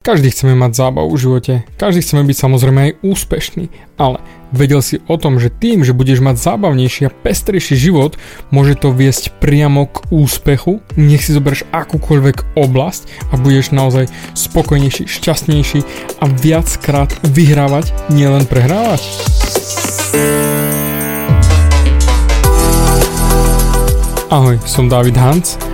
Každý chceme mať zábavu v živote, každý chceme byť samozrejme aj úspešný, ale vedel si o tom, že tým, že budeš mať zábavnejší a pestrejší život, môže to viesť priamo k úspechu, nech si zoberieš akúkoľvek oblasť a budeš naozaj spokojnejší, šťastnejší a viackrát vyhrávať, nielen prehrávať. Ahoj, som David Hans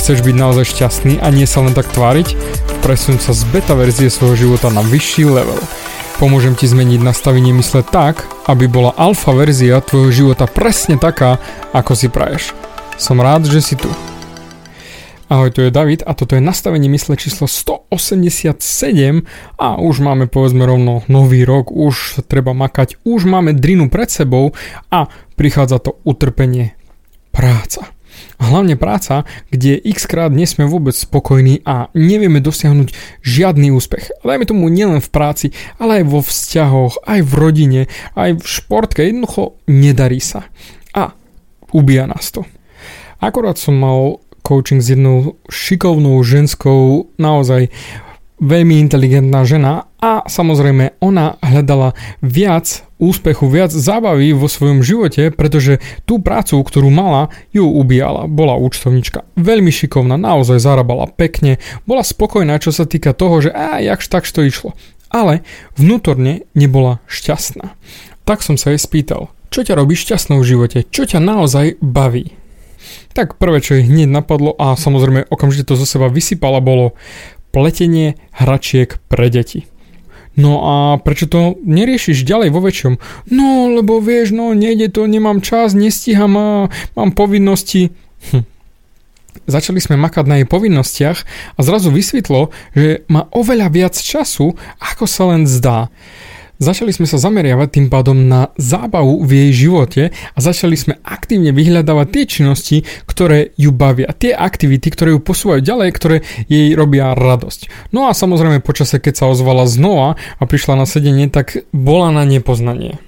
Chceš byť naozaj šťastný a nie sa len tak tváriť? Presun sa z beta verzie svojho života na vyšší level. Pomôžem ti zmeniť nastavenie mysle tak, aby bola alfa verzia tvojho života presne taká, ako si praješ. Som rád, že si tu. Ahoj, tu je David a toto je nastavenie mysle číslo 187 a už máme povedzme rovno nový rok, už treba makať, už máme drinu pred sebou a prichádza to utrpenie, práca. A hlavne práca, kde x krát nie sme vôbec spokojní a nevieme dosiahnuť žiadny úspech. Dajme tomu nielen v práci, ale aj vo vzťahoch, aj v rodine, aj v športke. Jednoducho nedarí sa. A ubíja nás to. Akorát som mal coaching s jednou šikovnou ženskou, naozaj veľmi inteligentná žena a samozrejme ona hľadala viac úspechu, viac zábavy vo svojom živote, pretože tú prácu, ktorú mala, ju ubíjala. Bola účtovnička veľmi šikovná, naozaj zarábala pekne, bola spokojná, čo sa týka toho, že a jakž takž to išlo. Ale vnútorne nebola šťastná. Tak som sa jej spýtal, čo ťa robí šťastnou v živote, čo ťa naozaj baví. Tak prvé, čo jej hneď napadlo a samozrejme okamžite to zo seba vysypala, bolo pletenie hračiek pre deti. No a prečo to neriešiš ďalej vo väčšom? No, lebo vieš, no nejde to, nemám čas, nestíham a mám povinnosti. Hm. Začali sme makať na jej povinnostiach a zrazu vysvetlo, že má oveľa viac času, ako sa len zdá. Začali sme sa zameriavať tým pádom na zábavu v jej živote a začali sme aktívne vyhľadávať tie činnosti, ktoré ju bavia, tie aktivity, ktoré ju posúvajú ďalej, ktoré jej robia radosť. No a samozrejme počase, keď sa ozvala znova a prišla na sedenie, tak bola na nepoznanie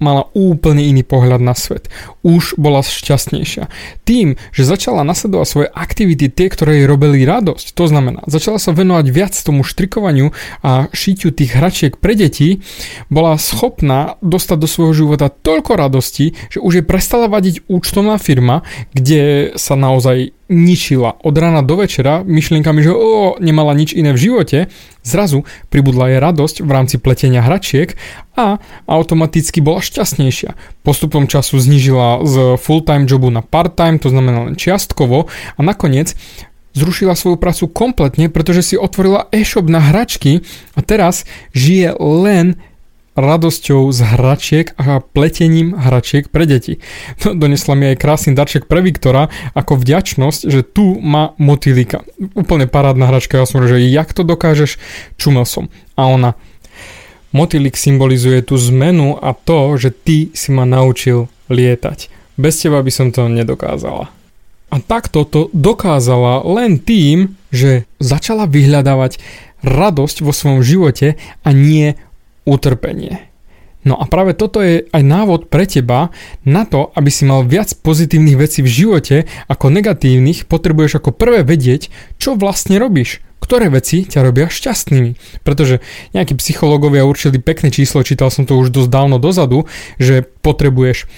mala úplne iný pohľad na svet. Už bola šťastnejšia. Tým, že začala nasledovať svoje aktivity, tie, ktoré jej robili radosť, to znamená, začala sa venovať viac tomu štrikovaniu a šitiu tých hračiek pre deti, bola schopná dostať do svojho života toľko radosti, že už jej prestala vadiť účtovná firma, kde sa naozaj ničila od rána do večera myšlienkami, že o, nemala nič iné v živote, zrazu pribudla jej radosť v rámci pletenia hračiek a automaticky bola šťastnejšia. Postupom času znížila z full-time jobu na part-time, to znamená len čiastkovo a nakoniec zrušila svoju prácu kompletne, pretože si otvorila e-shop na hračky a teraz žije len radosťou z hračiek a pletením hračiek pre deti. No, donesla mi aj krásny darček pre Viktora ako vďačnosť, že tu má motýlika. Úplne parádna hračka, ja som že jak to dokážeš, čumel som. A ona, motýlik symbolizuje tú zmenu a to, že ty si ma naučil lietať. Bez teba by som to nedokázala. A takto to dokázala len tým, že začala vyhľadávať radosť vo svojom živote a nie utrpenie. No a práve toto je aj návod pre teba na to, aby si mal viac pozitívnych vecí v živote ako negatívnych, potrebuješ ako prvé vedieť, čo vlastne robíš, ktoré veci ťa robia šťastnými. Pretože nejakí psychológovia určili pekné číslo, čítal som to už dosť dávno dozadu, že potrebuješ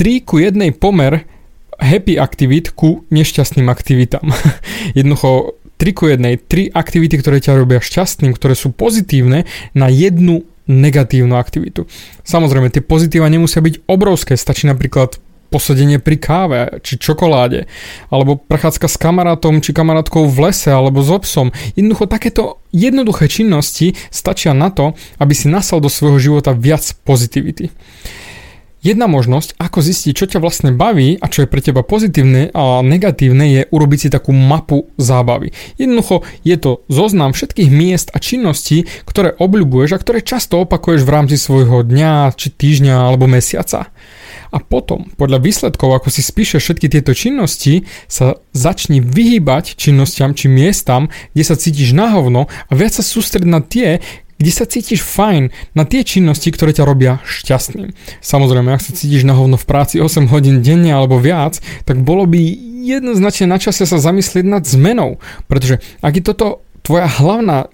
3 ku 1 pomer happy aktivít ku nešťastným aktivitám. Jednoducho 3 ku 1, 3 aktivity, ktoré ťa robia šťastným, ktoré sú pozitívne na jednu negatívnu aktivitu. Samozrejme, tie pozitíva nemusia byť obrovské, stačí napríklad posedenie pri káve či čokoláde, alebo prechádzka s kamarátom či kamarátkou v lese alebo s obsom. Jednoducho takéto jednoduché činnosti stačia na to, aby si nasal do svojho života viac pozitivity. Jedna možnosť, ako zistiť, čo ťa vlastne baví a čo je pre teba pozitívne a negatívne, je urobiť si takú mapu zábavy. Jednoducho je to zoznam všetkých miest a činností, ktoré obľúbuješ a ktoré často opakuješ v rámci svojho dňa, či týždňa alebo mesiaca. A potom, podľa výsledkov, ako si spíšeš všetky tieto činnosti, sa začni vyhýbať činnostiam či miestam, kde sa cítiš na hovno a viac sa sústred na tie, kde sa cítiš fajn na tie činnosti, ktoré ťa robia šťastným. Samozrejme, ak sa cítiš na hovno v práci 8 hodín denne alebo viac, tak bolo by jednoznačne na čase sa zamyslieť nad zmenou, pretože ak je toto tvoja hlavná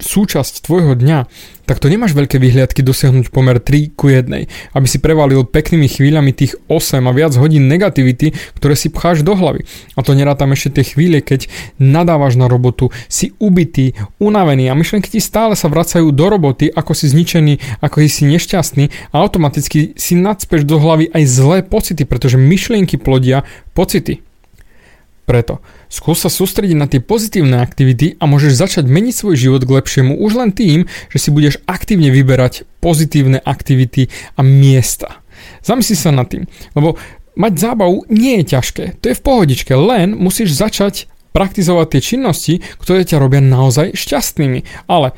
súčasť tvojho dňa, tak to nemáš veľké vyhliadky dosiahnuť pomer 3 ku 1, aby si prevalil peknými chvíľami tých 8 a viac hodín negativity, ktoré si pcháš do hlavy. A to nerátam ešte tie chvíle, keď nadávaš na robotu, si ubitý, unavený a myšlenky ti stále sa vracajú do roboty, ako si zničený, ako si nešťastný a automaticky si nadspeš do hlavy aj zlé pocity, pretože myšlienky plodia pocity. Preto skús sa sústrediť na tie pozitívne aktivity a môžeš začať meniť svoj život k lepšiemu už len tým, že si budeš aktívne vyberať pozitívne aktivity a miesta. Zamysli sa nad tým, lebo mať zábavu nie je ťažké, to je v pohodičke, len musíš začať praktizovať tie činnosti, ktoré ťa robia naozaj šťastnými. Ale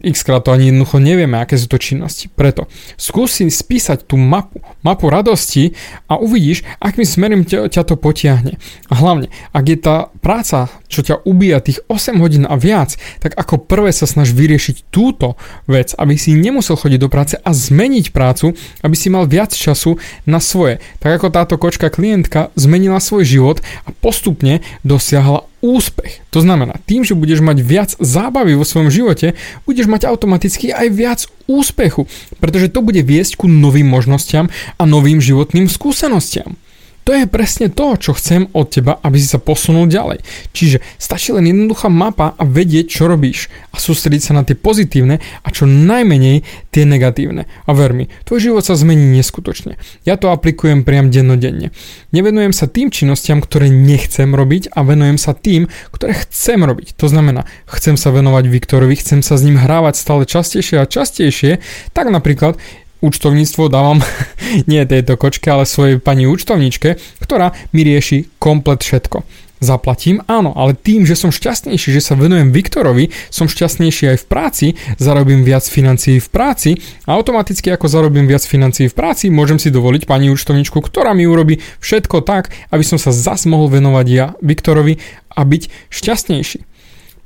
x krát to ani jednoducho nevieme, aké sú to činnosti. Preto skúsi spísať tú mapu, mapu radosti a uvidíš, akým smerom ťa, ťa to potiahne. A hlavne, ak je tá práca, čo ťa ubíja tých 8 hodín a viac, tak ako prvé sa snaž vyriešiť túto vec, aby si nemusel chodiť do práce a zmeniť prácu, aby si mal viac času na svoje. Tak ako táto kočka klientka zmenila svoj život a postupne dosiahla úspech. To znamená, tým, že budeš mať viac zábavy vo svojom živote, budeš mať automaticky aj viac úspechu, pretože to bude viesť ku novým možnostiam a novým životným skúsenostiam. To je presne to, čo chcem od teba, aby si sa posunul ďalej. Čiže stačí len jednoduchá mapa a vedieť, čo robíš a sústrediť sa na tie pozitívne a čo najmenej tie negatívne. A ver mi, tvoj život sa zmení neskutočne. Ja to aplikujem priam dennodenne. Nevenujem sa tým činnostiam, ktoré nechcem robiť a venujem sa tým, ktoré chcem robiť. To znamená, chcem sa venovať Viktorovi, chcem sa s ním hrávať stále častejšie a častejšie, tak napríklad účtovníctvo dávam nie tejto kočke, ale svojej pani účtovníčke, ktorá mi rieši komplet všetko. Zaplatím? Áno, ale tým, že som šťastnejší, že sa venujem Viktorovi, som šťastnejší aj v práci, zarobím viac financií v práci a automaticky ako zarobím viac financií v práci, môžem si dovoliť pani účtovníčku, ktorá mi urobí všetko tak, aby som sa zas mohol venovať ja Viktorovi a byť šťastnejší.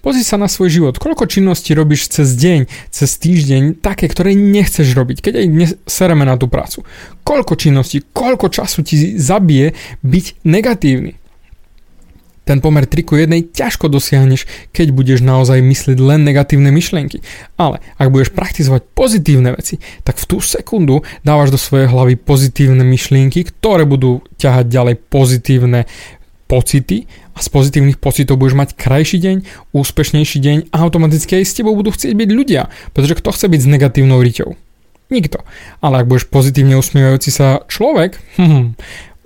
Pozri sa na svoj život. Koľko činností robíš cez deň, cez týždeň, také, ktoré nechceš robiť, keď aj sereme na tú prácu. Koľko činností, koľko času ti zabije byť negatívny. Ten pomer 3 ku 1 ťažko dosiahneš, keď budeš naozaj myslieť len negatívne myšlienky. Ale ak budeš praktizovať pozitívne veci, tak v tú sekundu dávaš do svojej hlavy pozitívne myšlienky, ktoré budú ťahať ďalej pozitívne pocity a z pozitívnych pocitov budeš mať krajší deň, úspešnejší deň a automaticky aj s tebou budú chcieť byť ľudia, pretože kto chce byť s negatívnou riťou? Nikto. Ale ak budeš pozitívne usmievajúci sa človek, hm,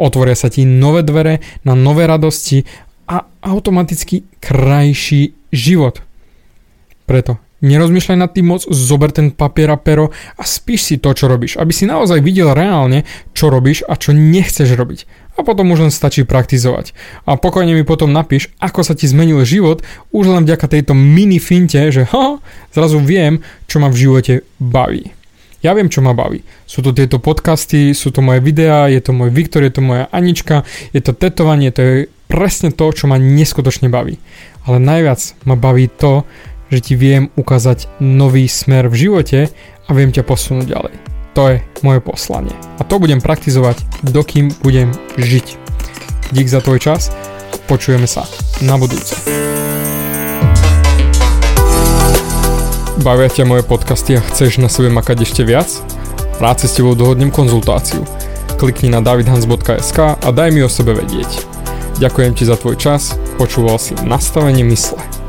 otvoria sa ti nové dvere na nové radosti a automaticky krajší život. Preto Nerozmýšľaj nad tým moc, zober ten papier a pero a spíš si to, čo robíš, aby si naozaj videl reálne, čo robíš a čo nechceš robiť. A potom už len stačí praktizovať. A pokojne mi potom napíš, ako sa ti zmenil život, už len vďaka tejto mini finte, že ha, zrazu viem, čo ma v živote baví. Ja viem, čo ma baví. Sú to tieto podcasty, sú to moje videá, je to môj Viktor, je to moja Anička, je to tetovanie, to je presne to, čo ma neskutočne baví. Ale najviac ma baví to, že ti viem ukázať nový smer v živote a viem ťa posunúť ďalej. To je moje poslanie. A to budem praktizovať, dokým budem žiť. Dík za tvoj čas. Počujeme sa na budúce. Bavia ťa moje podcasty a chceš na sebe makať ešte viac? Rád si s tebou dohodnem konzultáciu. Klikni na davidhans.sk a daj mi o sebe vedieť. Ďakujem ti za tvoj čas, počúval si nastavenie mysle.